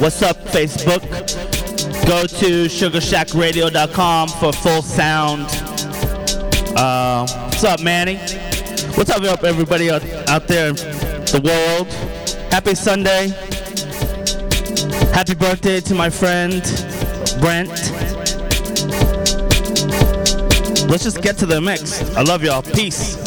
What's up, Facebook? Go to sugarshackradio.com for full sound. Uh, what's up, Manny? What's up, everybody out, out there in the world? Happy Sunday. Happy birthday to my friend, Brent. Let's just get to the mix. I love y'all. Peace.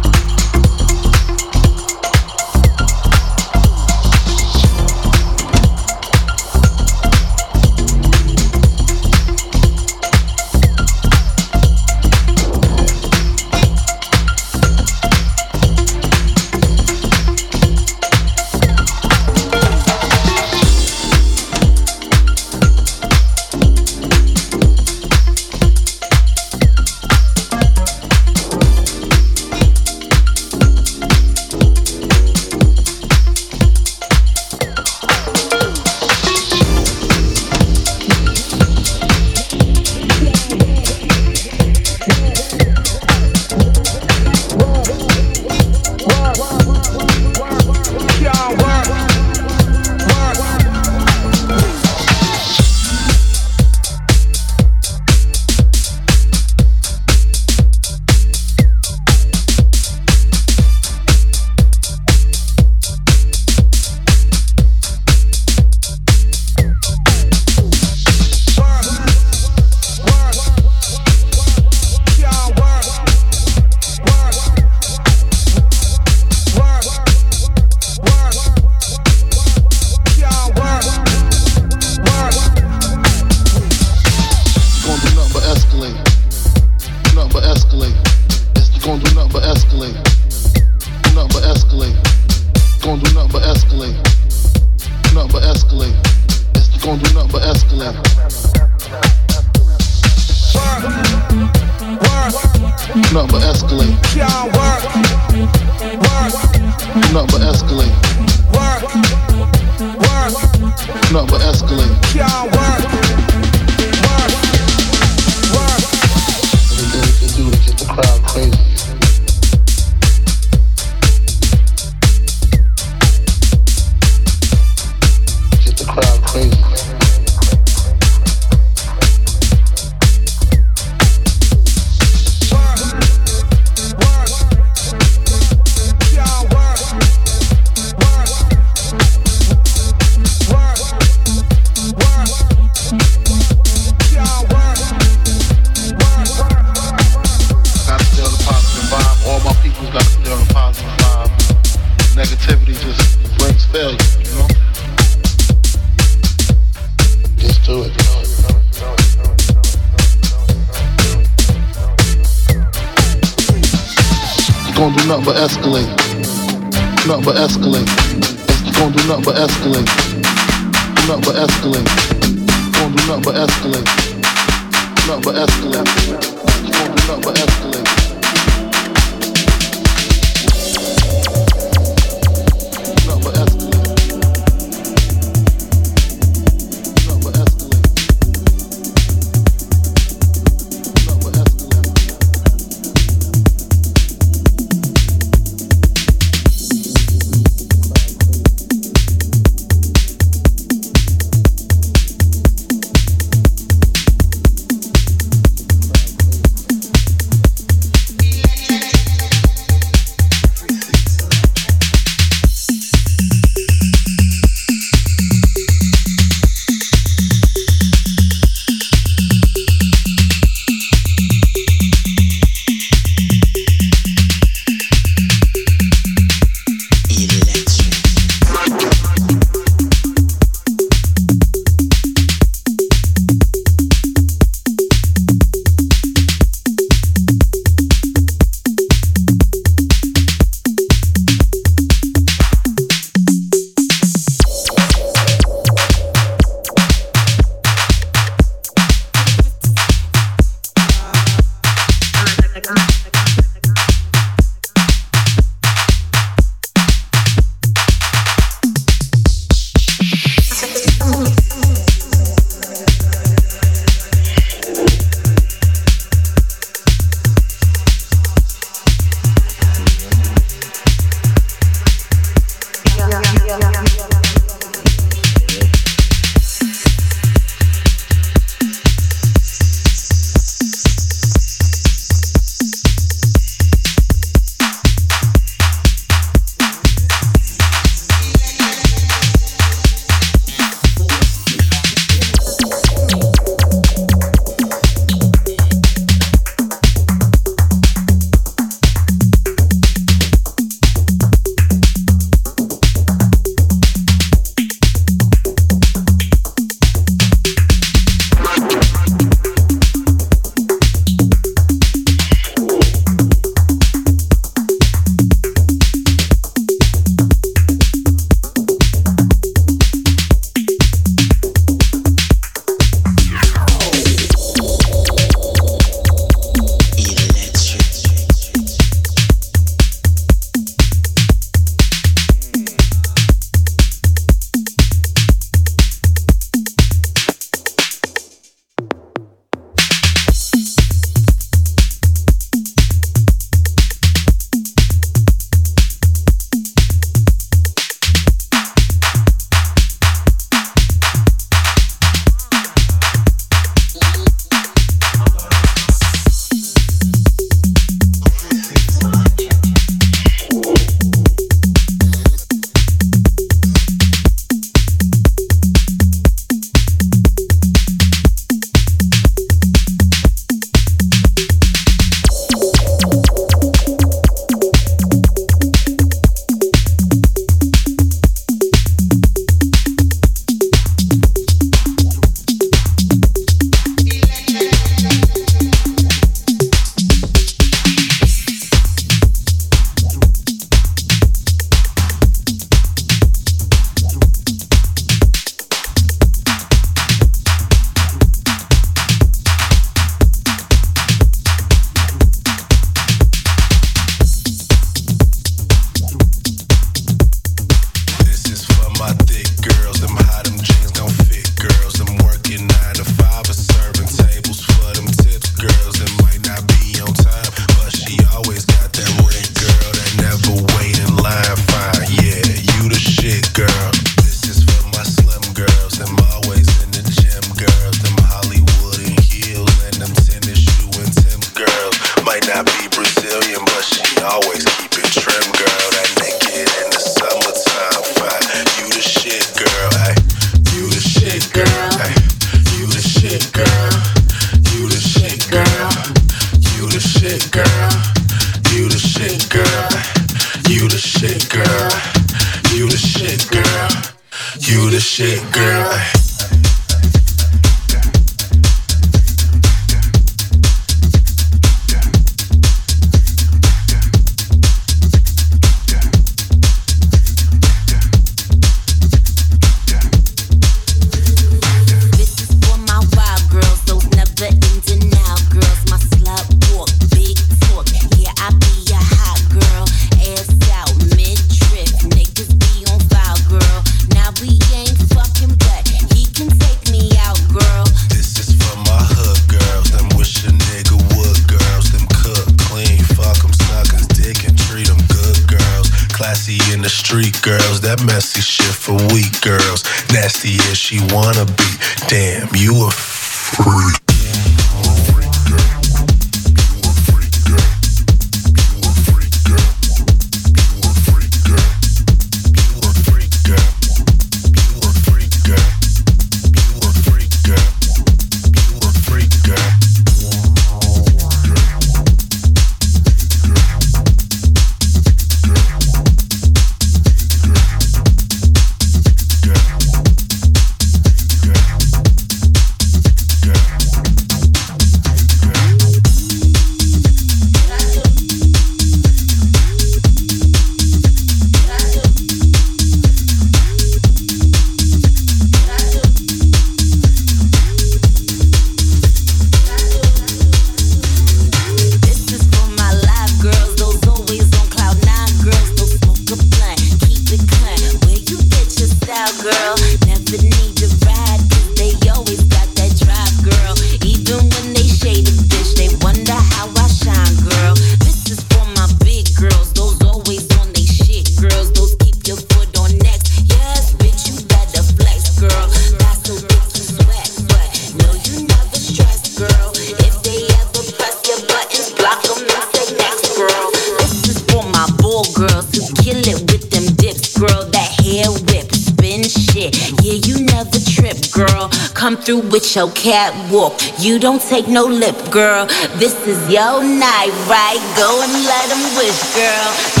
Catwalk. You don't take no lip, girl. This is your night, right? Go and let them wish, girl.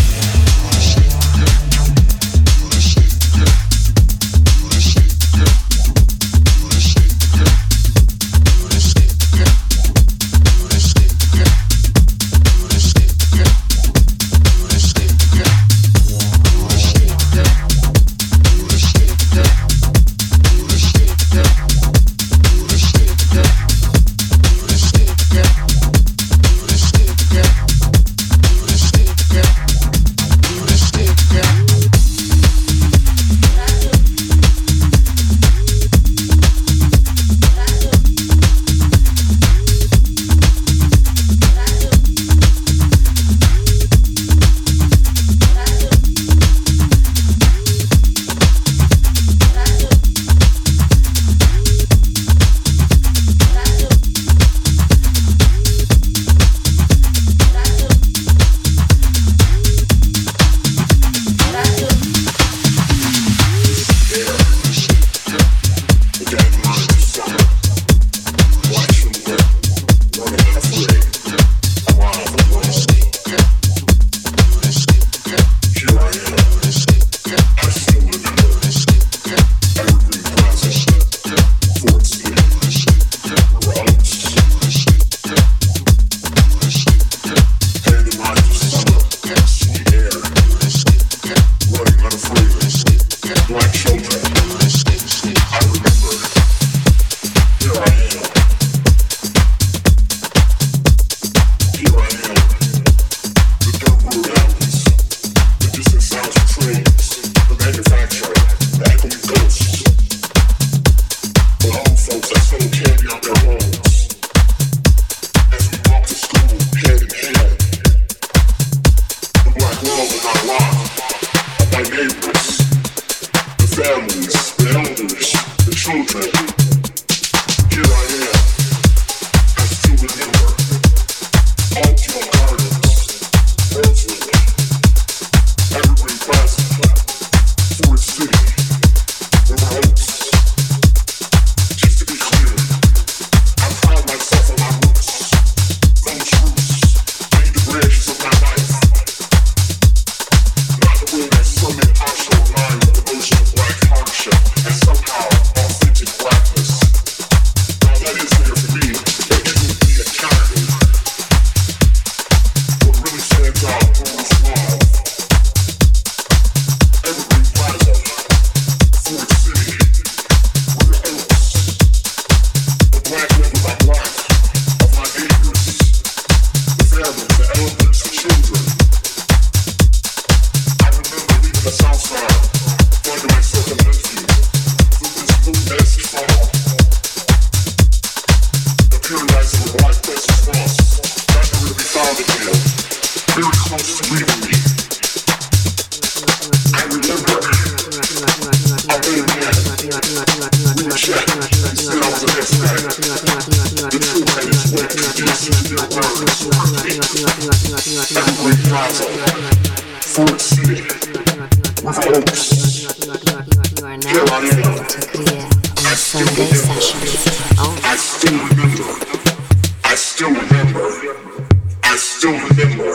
I still remember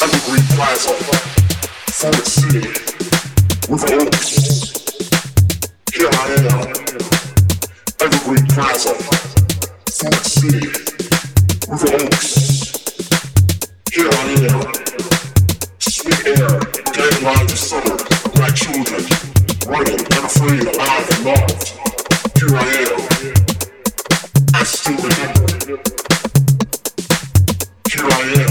Evergreen Plaza, Forest City, with oaks. Here I am, Evergreen Plaza, Forest City, with oaks. Here I am, sweet air, dead light of summer, black children, running, unafraid, alive, and loved. Here I am, I still remember who I am.